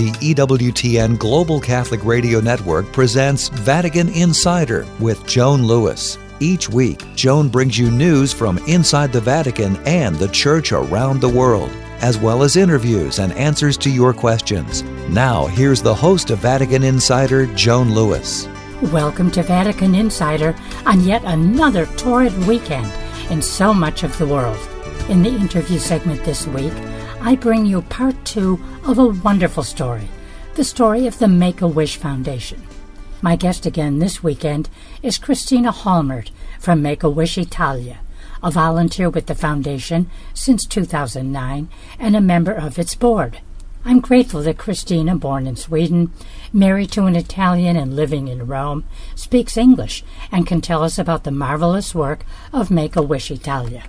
the EWTN Global Catholic Radio Network presents Vatican Insider with Joan Lewis. Each week, Joan brings you news from inside the Vatican and the Church around the world, as well as interviews and answers to your questions. Now, here's the host of Vatican Insider, Joan Lewis. Welcome to Vatican Insider on yet another torrid weekend in so much of the world. In the interview segment this week, I bring you part two of a wonderful story the story of the Make a Wish Foundation. My guest again this weekend is Christina Hallmert from Make a Wish Italia, a volunteer with the foundation since 2009 and a member of its board. I'm grateful that Christina, born in Sweden, married to an Italian and living in Rome, speaks English and can tell us about the marvelous work of Make a Wish Italia.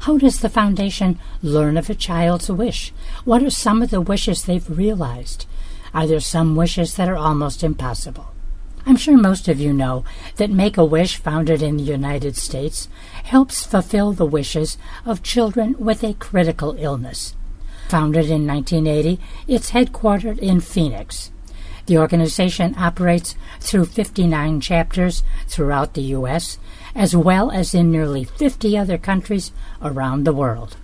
How does the foundation learn of a child's wish? What are some of the wishes they've realized? Are there some wishes that are almost impossible? I'm sure most of you know that Make a Wish, founded in the United States, helps fulfill the wishes of children with a critical illness. Founded in 1980, it's headquartered in Phoenix. The organization operates through 59 chapters throughout the U.S., as well as in nearly 50 other countries around the world.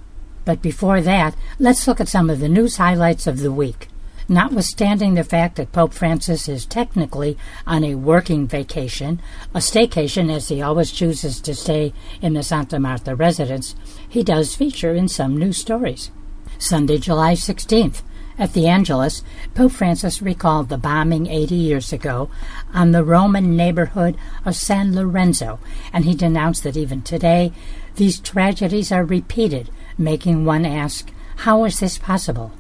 But before that, let's look at some of the news highlights of the week. Notwithstanding the fact that Pope Francis is technically on a working vacation, a staycation as he always chooses to stay in the Santa Marta residence, he does feature in some news stories. Sunday, July 16th, at the Angelus, Pope Francis recalled the bombing 80 years ago on the Roman neighborhood of San Lorenzo, and he denounced that even today these tragedies are repeated, making one ask, How is this possible?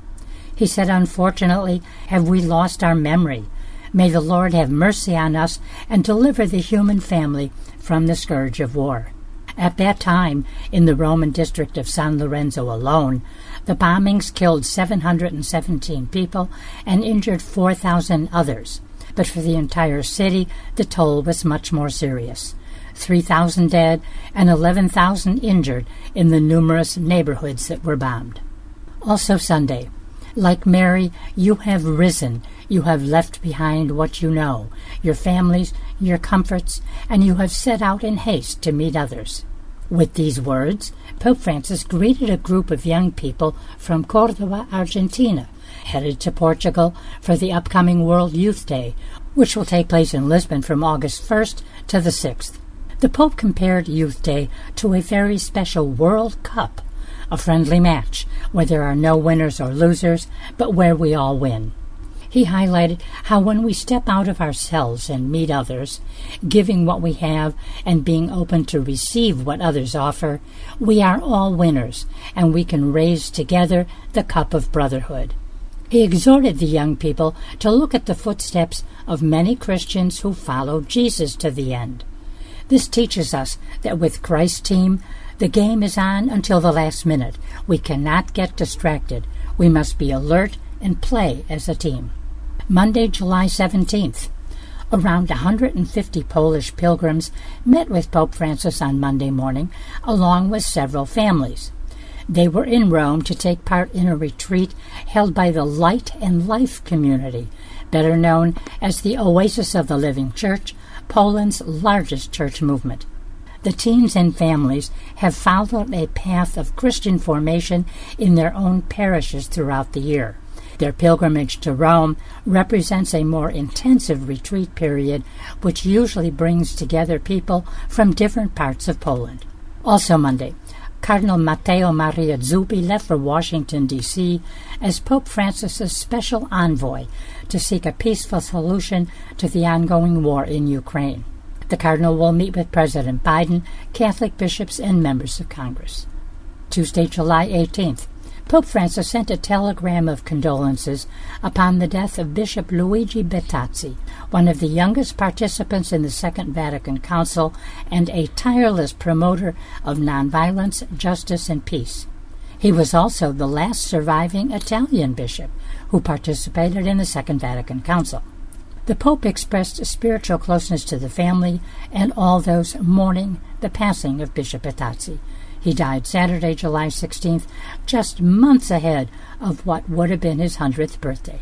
He said, Unfortunately, have we lost our memory? May the Lord have mercy on us and deliver the human family from the scourge of war. At that time, in the Roman district of San Lorenzo alone, the bombings killed 717 people and injured 4,000 others. But for the entire city, the toll was much more serious. 3,000 dead and 11,000 injured in the numerous neighborhoods that were bombed. Also Sunday, like Mary, you have risen. You have left behind what you know, your families, your comforts, and you have set out in haste to meet others. With these words, Pope Francis greeted a group of young people from Cordoba, Argentina, headed to Portugal for the upcoming World Youth Day, which will take place in Lisbon from August 1st to the 6th. The Pope compared Youth Day to a very special World Cup, a friendly match where there are no winners or losers, but where we all win. He highlighted how when we step out of ourselves and meet others, giving what we have and being open to receive what others offer, we are all winners and we can raise together the cup of brotherhood. He exhorted the young people to look at the footsteps of many Christians who followed Jesus to the end. This teaches us that with Christ's team, the game is on until the last minute. We cannot get distracted. We must be alert and play as a team. Monday, July 17th. Around 150 Polish pilgrims met with Pope Francis on Monday morning, along with several families. They were in Rome to take part in a retreat held by the Light and Life community, better known as the Oasis of the Living Church, Poland's largest church movement. The teens and families have followed a path of Christian formation in their own parishes throughout the year. Their pilgrimage to Rome represents a more intensive retreat period, which usually brings together people from different parts of Poland. Also Monday, Cardinal Matteo Maria Zuppi left for Washington, D.C. as Pope Francis's special envoy to seek a peaceful solution to the ongoing war in Ukraine. The Cardinal will meet with President Biden, Catholic bishops, and members of Congress. Tuesday, July 18th. Pope Francis sent a telegram of condolences upon the death of Bishop Luigi Bettazzi, one of the youngest participants in the Second Vatican Council and a tireless promoter of nonviolence, justice, and peace. He was also the last surviving Italian bishop who participated in the Second Vatican Council. The Pope expressed spiritual closeness to the family and all those mourning the passing of Bishop Bettazzi. He died Saturday, July 16th, just months ahead of what would have been his 100th birthday.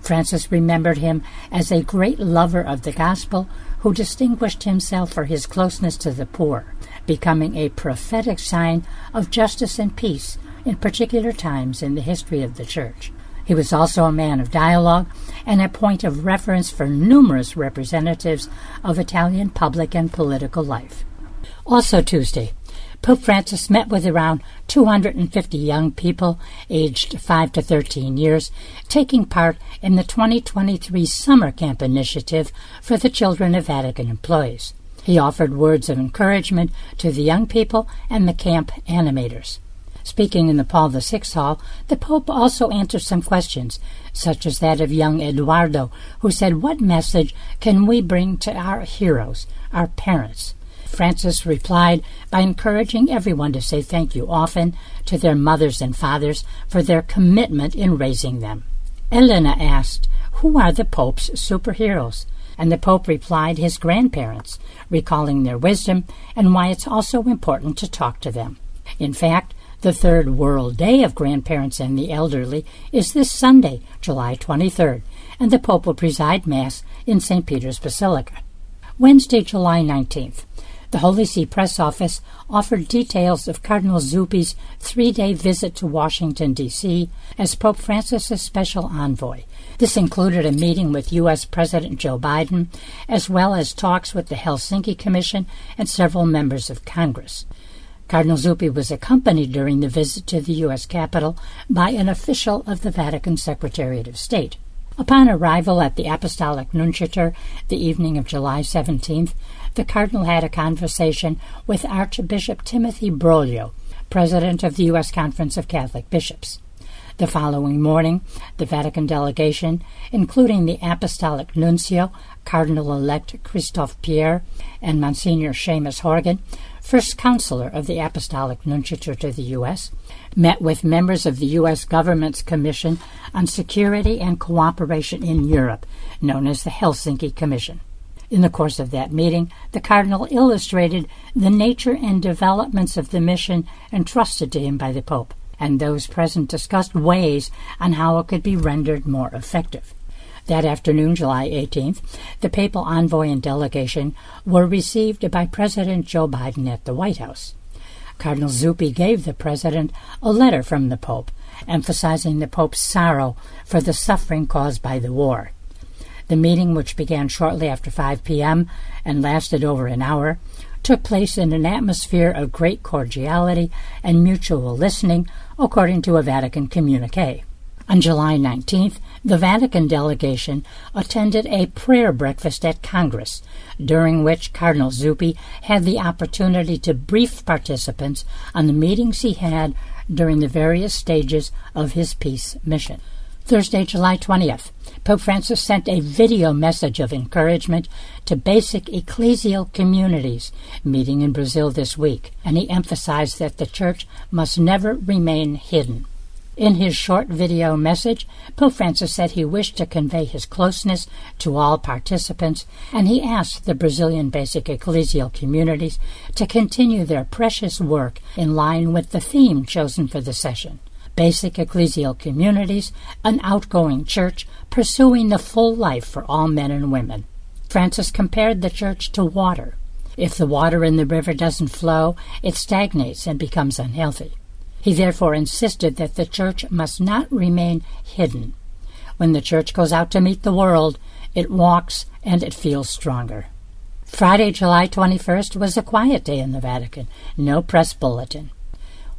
Francis remembered him as a great lover of the gospel who distinguished himself for his closeness to the poor, becoming a prophetic sign of justice and peace in particular times in the history of the Church. He was also a man of dialogue and a point of reference for numerous representatives of Italian public and political life. Also Tuesday, Pope Francis met with around 250 young people aged 5 to 13 years, taking part in the 2023 Summer Camp Initiative for the children of Vatican employees. He offered words of encouragement to the young people and the camp animators. Speaking in the Paul VI Hall, the Pope also answered some questions, such as that of young Eduardo, who said, What message can we bring to our heroes, our parents? Francis replied by encouraging everyone to say thank you often to their mothers and fathers for their commitment in raising them. Elena asked, Who are the Pope's superheroes? And the Pope replied, His grandparents, recalling their wisdom and why it's also important to talk to them. In fact, the third World Day of Grandparents and the Elderly is this Sunday, July 23rd, and the Pope will preside Mass in St. Peter's Basilica. Wednesday, July 19th. The Holy See Press Office offered details of Cardinal Zuppi's three day visit to Washington, D.C. as Pope Francis's special envoy. This included a meeting with U.S. President Joe Biden, as well as talks with the Helsinki Commission and several members of Congress. Cardinal Zuppi was accompanied during the visit to the U.S. Capitol by an official of the Vatican Secretariat of State. Upon arrival at the Apostolic Nunciature the evening of July 17th, the Cardinal had a conversation with Archbishop Timothy Broglio, President of the U.S. Conference of Catholic Bishops. The following morning, the Vatican delegation, including the Apostolic Nuncio, Cardinal elect Christophe Pierre, and Monsignor Seamus Horgan, first counselor of the Apostolic Nunciature to the U.S., met with members of the U.S. government's Commission on Security and Cooperation in Europe, known as the Helsinki Commission. In the course of that meeting, the Cardinal illustrated the nature and developments of the mission entrusted to him by the Pope, and those present discussed ways on how it could be rendered more effective. That afternoon, July 18th, the papal envoy and delegation were received by President Joe Biden at the White House. Cardinal Zuppi gave the president a letter from the Pope, emphasizing the Pope's sorrow for the suffering caused by the war. The meeting, which began shortly after 5 p.m. and lasted over an hour, took place in an atmosphere of great cordiality and mutual listening, according to a Vatican communique. On July 19th, the Vatican delegation attended a prayer breakfast at Congress, during which Cardinal Zuppi had the opportunity to brief participants on the meetings he had during the various stages of his peace mission. Thursday, July 20th, Pope Francis sent a video message of encouragement to basic ecclesial communities meeting in Brazil this week, and he emphasized that the Church must never remain hidden. In his short video message, Pope Francis said he wished to convey his closeness to all participants, and he asked the Brazilian basic ecclesial communities to continue their precious work in line with the theme chosen for the session. Basic ecclesial communities, an outgoing church pursuing the full life for all men and women. Francis compared the church to water. If the water in the river doesn't flow, it stagnates and becomes unhealthy. He therefore insisted that the church must not remain hidden. When the church goes out to meet the world, it walks and it feels stronger. Friday, July 21st was a quiet day in the Vatican. No press bulletin.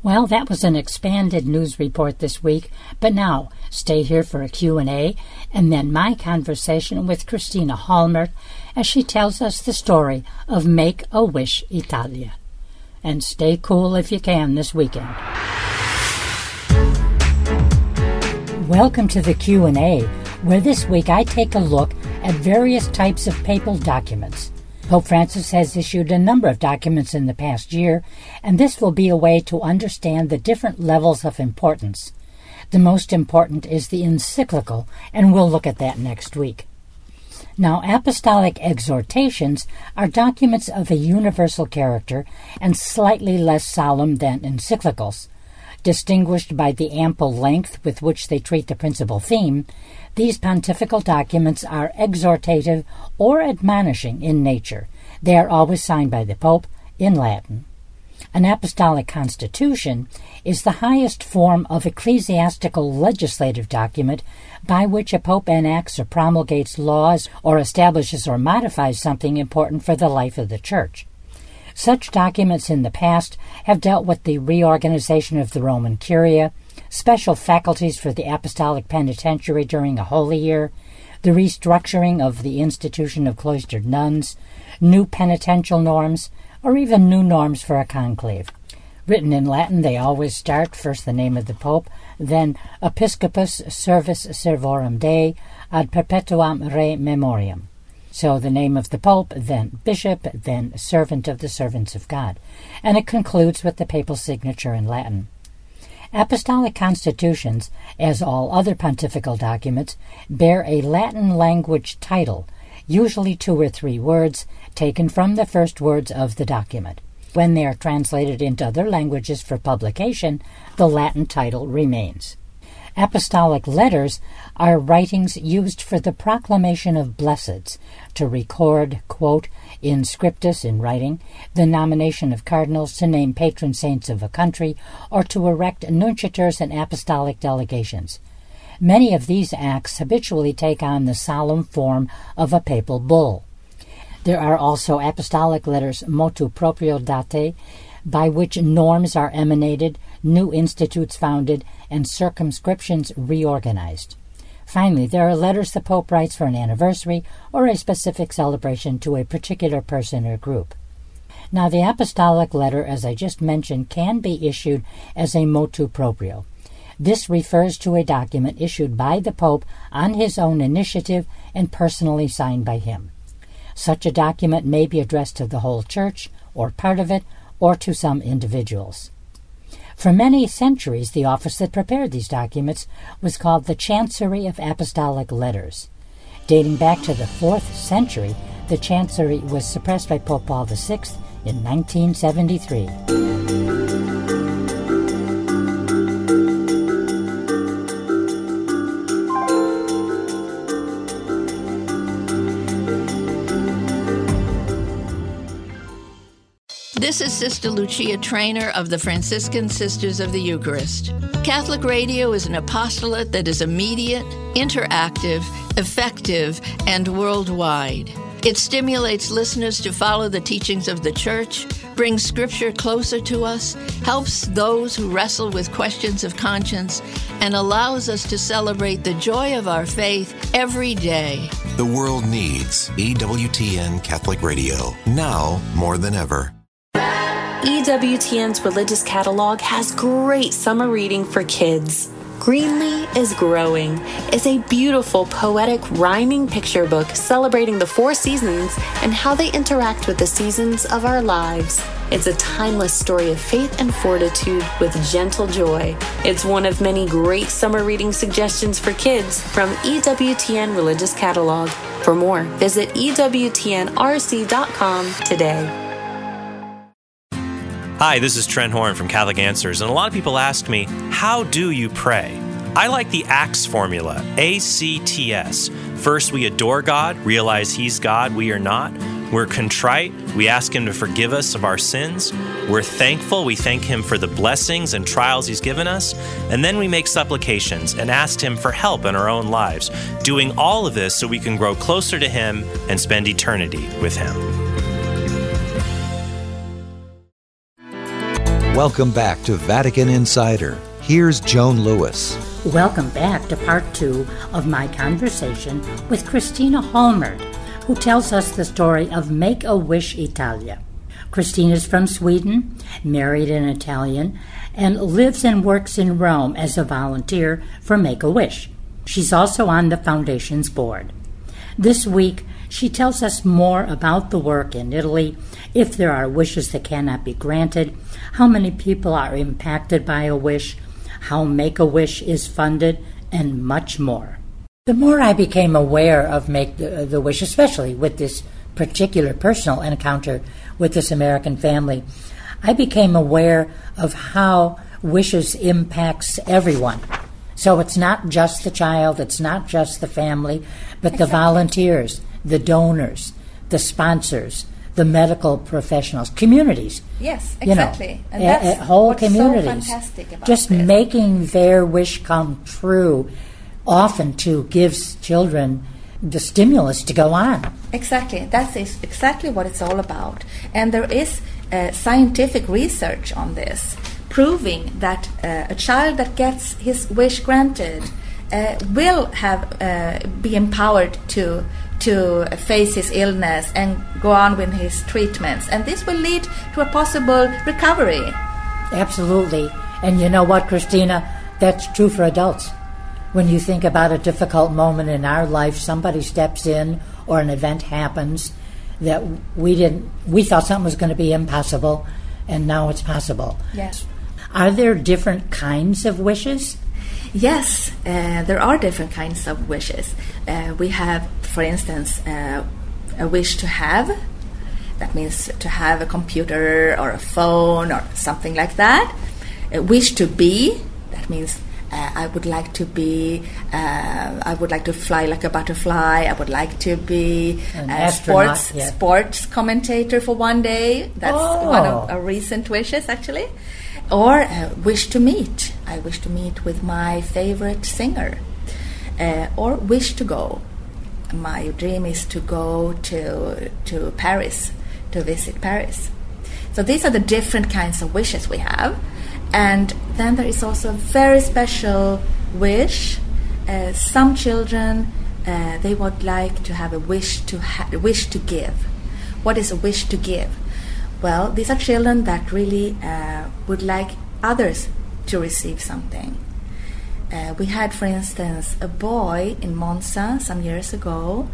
Well, that was an expanded news report this week, but now stay here for a Q&A and then my conversation with Christina Hallmert as she tells us the story of Make a Wish Italia and stay cool if you can this weekend. Welcome to the Q&A, where this week I take a look at various types of papal documents. Pope Francis has issued a number of documents in the past year, and this will be a way to understand the different levels of importance. The most important is the encyclical, and we'll look at that next week. Now, apostolic exhortations are documents of a universal character and slightly less solemn than encyclicals. Distinguished by the ample length with which they treat the principal theme, these pontifical documents are exhortative or admonishing in nature. They are always signed by the Pope in Latin. An apostolic constitution is the highest form of ecclesiastical legislative document by which a pope enacts or promulgates laws or establishes or modifies something important for the life of the church. Such documents in the past have dealt with the reorganization of the Roman Curia, special faculties for the apostolic penitentiary during a holy year, the restructuring of the institution of cloistered nuns, new penitential norms, or even new norms for a conclave. Written in Latin, they always start first the name of the Pope, then Episcopus Servus Servorum Dei ad perpetuam rei memoriam. So the name of the Pope, then Bishop, then Servant of the Servants of God. And it concludes with the papal signature in Latin. Apostolic constitutions, as all other pontifical documents, bear a Latin language title, usually two or three words, taken from the first words of the document. When they are translated into other languages for publication, the Latin title remains. Apostolic letters are writings used for the proclamation of blesseds, to record, quote, in scriptus, in writing, the nomination of cardinals, to name patron saints of a country, or to erect nunciatures and apostolic delegations. Many of these acts habitually take on the solemn form of a papal bull. There are also apostolic letters motu proprio date, by which norms are emanated, new institutes founded, and circumscriptions reorganized. Finally, there are letters the Pope writes for an anniversary or a specific celebration to a particular person or group. Now, the apostolic letter, as I just mentioned, can be issued as a motu proprio. This refers to a document issued by the Pope on his own initiative and personally signed by him. Such a document may be addressed to the whole Church, or part of it, or to some individuals. For many centuries, the office that prepared these documents was called the Chancery of Apostolic Letters. Dating back to the 4th century, the Chancery was suppressed by Pope Paul VI in 1973. This is Sister Lucia Trainer of the Franciscan Sisters of the Eucharist. Catholic radio is an apostolate that is immediate, interactive, effective, and worldwide. It stimulates listeners to follow the teachings of the Church, brings Scripture closer to us, helps those who wrestle with questions of conscience, and allows us to celebrate the joy of our faith every day. The world needs EWTN Catholic Radio now more than ever. EWTN's religious catalog has great summer reading for kids. Greenlee is Growing is a beautiful, poetic, rhyming picture book celebrating the four seasons and how they interact with the seasons of our lives. It's a timeless story of faith and fortitude with gentle joy. It's one of many great summer reading suggestions for kids from EWTN Religious Catalog. For more, visit EWTNRC.com today. Hi, this is Trent Horn from Catholic Answers, and a lot of people ask me, How do you pray? I like the ACTS formula, A C T S. First, we adore God, realize He's God, we are not. We're contrite, we ask Him to forgive us of our sins. We're thankful, we thank Him for the blessings and trials He's given us. And then we make supplications and ask Him for help in our own lives, doing all of this so we can grow closer to Him and spend eternity with Him. Welcome back to Vatican Insider. Here's Joan Lewis. Welcome back to part two of my conversation with Christina Hallmert, who tells us the story of Make a Wish Italia. Christina is from Sweden, married an Italian, and lives and works in Rome as a volunteer for Make a Wish. She's also on the foundation's board. This week, she tells us more about the work in Italy, if there are wishes that cannot be granted, how many people are impacted by a wish, how Make a Wish is funded, and much more. The more I became aware of Make the, the Wish, especially with this particular personal encounter with this American family, I became aware of how wishes impacts everyone. So it's not just the child, it's not just the family, but the volunteers, the donors, the sponsors, the medical professionals, communities. Yes, you know, exactly. and that's a- whole what's communities. so fantastic about just this. making their wish come true often too gives children the stimulus to go on. Exactly. That is exactly what it's all about. And there is uh, scientific research on this proving that uh, a child that gets his wish granted uh, will have uh, be empowered to to face his illness and go on with his treatments and this will lead to a possible recovery Absolutely. And you know what, Christina? That's true for adults. When you think about a difficult moment in our life, somebody steps in or an event happens that we didn't we thought something was going to be impossible and now it's possible. yes Are there different kinds of wishes? Yes, uh, there are different kinds of wishes. Uh, we have, for instance, uh, a wish to have. That means to have a computer or a phone or something like that. A wish to be. That means uh, I would like to be. Uh, I would like to fly like a butterfly. I would like to be a sports yeah. sports commentator for one day. That's one of Oh. our recent wishes, actually. Or uh, wish to meet. I wish to meet with my favorite singer. Uh, or wish to go. My dream is to go to to Paris to visit Paris. So these are the different kinds of wishes we have, and then there is also a very special wish. Uh, some children uh, they would like to have a wish to ha- wish to give. What is a wish to give? Well, these are children that really uh, would like others to receive something. Uh, we had, for instance, a boy in Monza some years ago.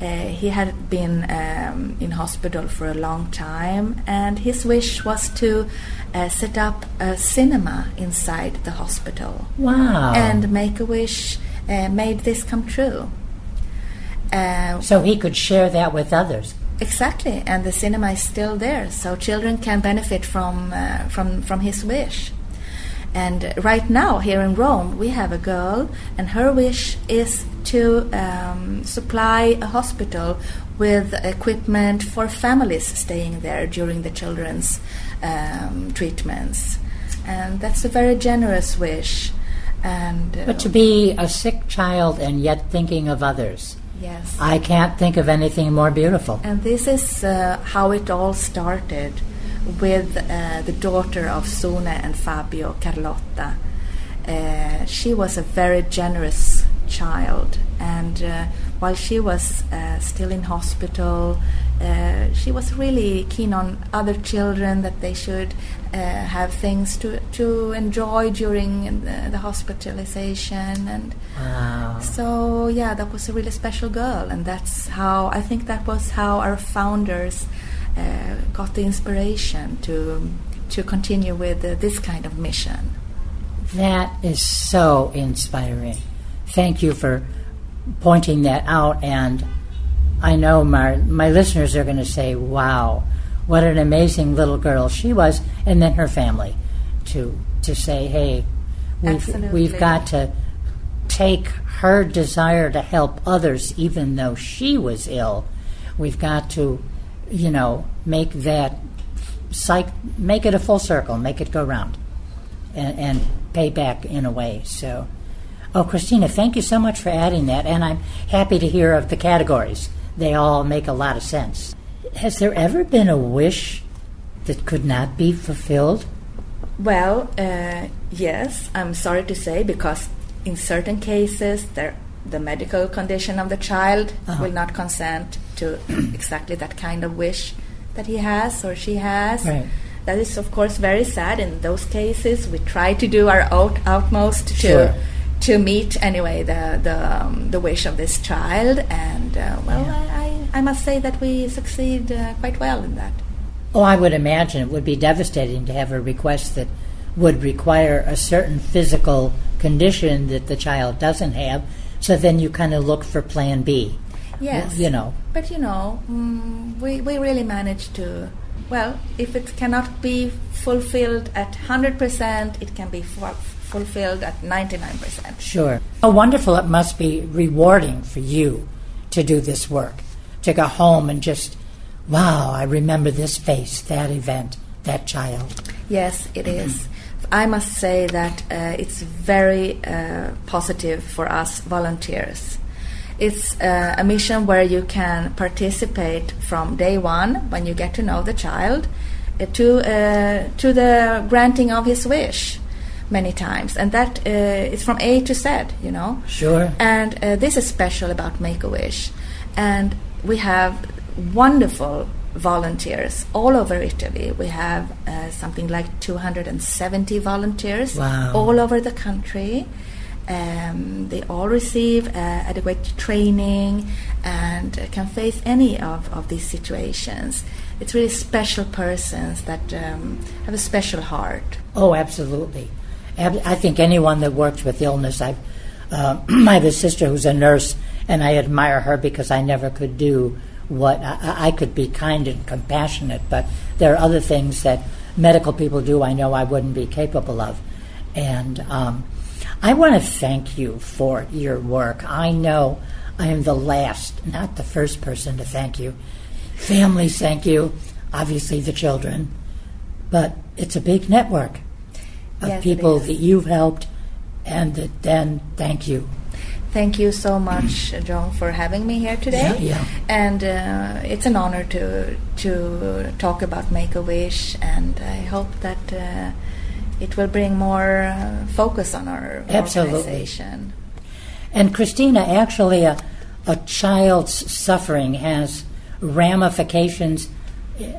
Uh, he had been um, in hospital for a long time, and his wish was to uh, set up a cinema inside the hospital. Wow. And Make a Wish uh, made this come true. Uh, so he could share that with others. Exactly, and the cinema is still there, so children can benefit from uh, from from his wish. And right now, here in Rome, we have a girl, and her wish is to um, supply a hospital with equipment for families staying there during the children's um, treatments. And that's a very generous wish. And uh, But to be a sick child and yet thinking of others, yes, I can't think of anything more beautiful. And this is uh, how it all started with uh, the daughter of Sune and Fabio, Carlotta. Uh, she was a very generous child, and uh, while she was uh, still in hospital, uh, she was really keen on other children that they should uh, have things to, to enjoy during the, the hospitalization and Wow. so yeah, that was a really special girl, and that's how I think that was how our founders uh, got the inspiration to to continue with uh, this kind of mission. That is so inspiring. Thank you for pointing that out. And I know my, my listeners are going to say, wow, what an amazing little girl she was. And then her family to, to say, hey, we've, Absolutely. we've got to take her desire to help others, even though she was ill. We've got to, you know, make that psych, make it a full circle, make it go round and, and pay back in a way. So, oh, Christina, thank you so much for adding that, and I'm happy to hear of the categories. They all make a lot of sense. Has there ever been a wish that could not be fulfilled? Well, uh, yes, I'm sorry to say because in certain cases there the medical condition of the child Uh-huh. will not consent to exactly that kind of wish that he has or she has. Right. That is, of course, very sad. In those cases, we try to do our out, utmost to Sure. to meet anyway the the, um, the wish of this child. And uh, well, I, I, I must say that we succeed uh, quite well in that. Oh, I would imagine it would be devastating to have a request that would require a certain physical condition that the child doesn't have. So then you kind of look for Plan B. Yes. You know. But you know, mm, we we really managed to well, if it cannot be fulfilled at 100%, it can be fu- fulfilled at 99%. Sure. How wonderful it must be rewarding for you to do this work, to go home and just, wow, I remember this face, that event, that child. Yes, it is. I must say that uh, it's very uh, positive for us volunteers. It's uh, a mission where you can participate from day one when you get to know the child uh, to uh, to the granting of his wish many times, and that uh, is from A to Z, you know. Sure. And uh, this is special about Make a Wish, and we have wonderful volunteers all over Italy. We have uh, something like 270 volunteers Wow. all over the country. Um, they all receive uh, adequate training and uh, can face any of, of these situations. It's really special persons that um, have a special heart. Oh, absolutely. Ab- I think anyone that works with illness, I've, uh, I have a sister who's a nurse, and I admire her because I never could do what I, I could be kind and compassionate, but there are other things that medical people do I know I wouldn't be capable of. And um, I want to thank you for your work. I know I am the last, not the first person to thank you. Families thank you, obviously the children, but it's a big network of Yes, people that you've helped, and that then thank you. Thank you so much, Joan, for having me here today. Yeah, yeah. And uh, it's an honor to to talk about Make a Wish, and I hope that uh, it will bring more uh, focus on our Absolutely. organization. And Christina, actually, a, a child's suffering has ramifications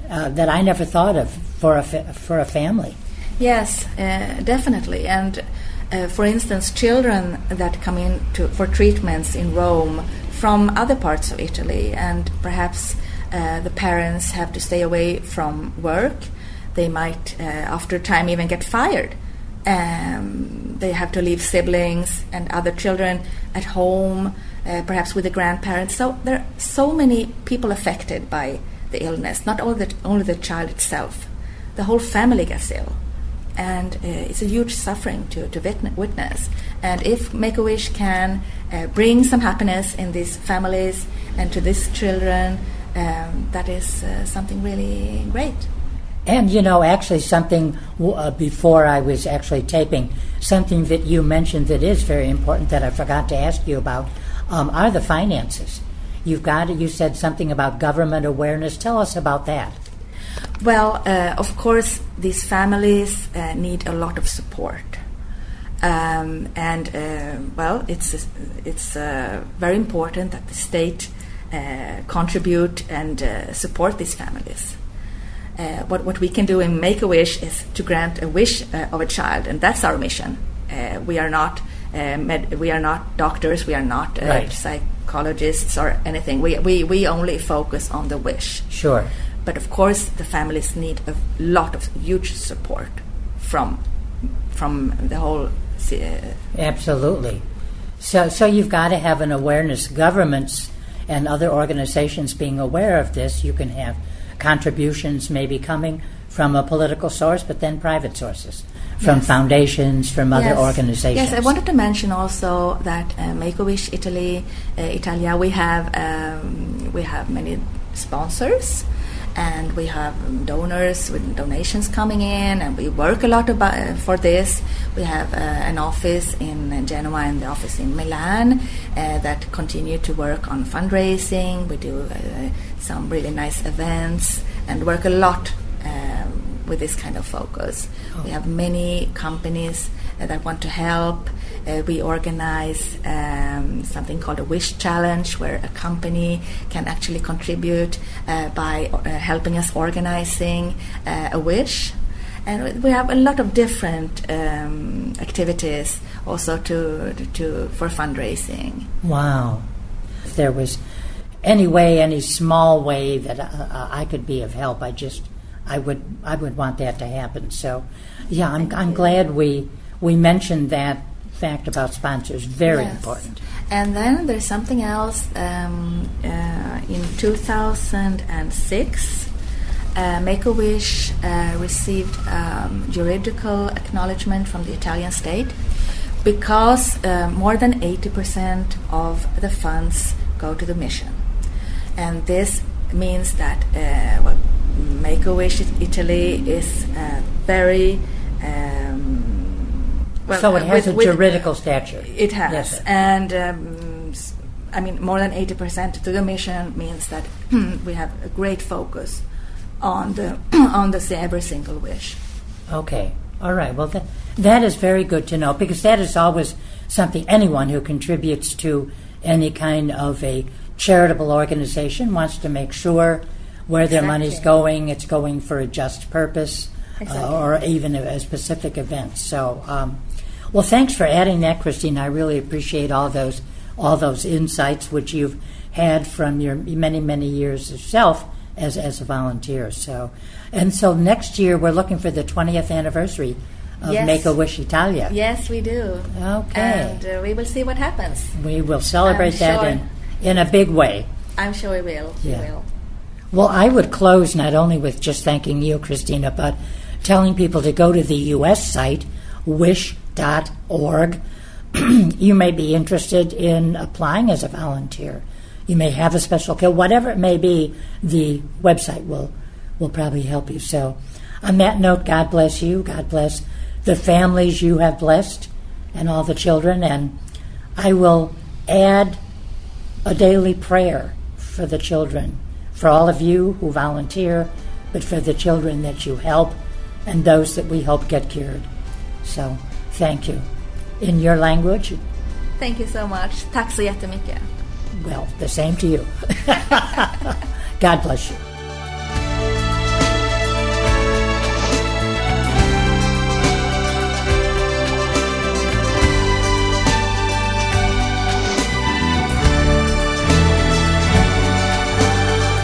uh, that I never thought of for a fa- for a family. Yes, uh, definitely. And uh, for instance, children that come in to, for treatments in Rome from other parts of Italy, and perhaps uh, the parents have to stay away from work. They might, uh, after time, even get fired. Um, they have to leave siblings and other children at home, uh, perhaps with the grandparents. So there are so many people affected by the illness, not only the, only the child itself. The whole family gets ill and uh, it's a huge suffering to, to witness. And if Make a Wish can uh, bring some happiness in these families and to these children, um, that is uh, something really great. And you know, actually, something uh, before I was actually taping, something that you mentioned that is very important that I forgot to ask you about um, are the finances. You've got you said something about government awareness. Tell us about that. Well, uh, of course, these families uh, need a lot of support. Um, and uh, well, it's it's uh, very important that the state uh, contribute and support these families. Uh, what what we can do in Make a Wish is to grant a wish uh, of a child, and that's our mission. Uh, we are not uh, med- we are not doctors, we are not uh, Right. psychologists or anything. We, we we only focus on the wish. Sure. But of course, the families need a lot of huge support from from the whole. Uh, Absolutely. So, so you've got to have an awareness. Governments and other organizations being aware of this, you can have contributions may be coming from a political source, but then private sources, from Yes. foundations, from other yes. organizations. Yes, I wanted to mention also that uh, Make a Wish Italy, uh, Italia, we have um, we have many sponsors. And we have donors with donations coming in, and we work a lot about, uh, for this. We have uh, an office in Genoa and the office in Milan uh, that continue to work on fundraising. We do uh, some really nice events and work a lot um, with this kind of focus. We have many companies uh, that want to help. Uh, we organize um, something called a Wish Challenge, where a company can actually contribute uh, by uh, helping us organizing uh, a wish. And we have a lot of different um, activities also to, to for fundraising. Wow. If there was any way, any small way that uh, I could be of help, I just, I would, I would want that to happen. So, yeah, I'm, I'm glad we we mentioned that fact about sponsors. Very Yes. important. And then there's something else. Um, uh, in 2006, uh, Make a Wish uh, received um, juridical acknowledgement from the Italian state because uh, more than 80% of the funds go to the mission. And this means that uh, well, Make a Wish Italy is uh, very well, so it has with, a juridical stature. It has, yes. and um, I mean more than eighty percent to the mission means that we have a great focus on the on the every single wish. Okay, all right. Well, that that is very good to know because that is always something anyone who contributes to any kind of a charitable organization wants to make sure where exactly. their money's going, it's going for a just purpose, uh, exactly. uh, or even a, a, specific event. So, um, well, thanks for adding that, Christine. I really appreciate all those all those insights which you've had from your many many years yourself as as a volunteer. So, and so next year we're looking for the 20th anniversary of yes. Make a Wish Italia. Yes, we do. Okay, and uh, we will see what happens. We will celebrate I'm that sure. in in a big way. I'm sure we will. Yeah. We will. Well, I would close not only with just thanking you, Christina, but telling people to go to the U.S. site, wish.org. you may be interested in applying as a volunteer. You may have a special care, whatever it may be, the website will, will probably help you. So, on that note, God bless you. God bless the families you have blessed and all the children. And I will add a daily prayer for the children for all of you who volunteer, but for the children that you help and those that we help get cured. So, thank you. In your language? Thank you so much. Tack så jättemycket. Well, the same to you. God bless you.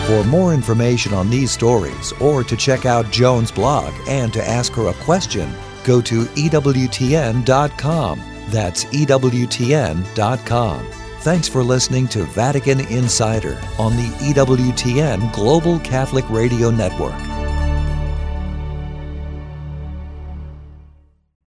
For more information on these stories or to check out Joan's blog and to ask her a question, go to EWTN.com. That's EWTN.com. Thanks for listening to Vatican Insider on the EWTN Global Catholic Radio Network.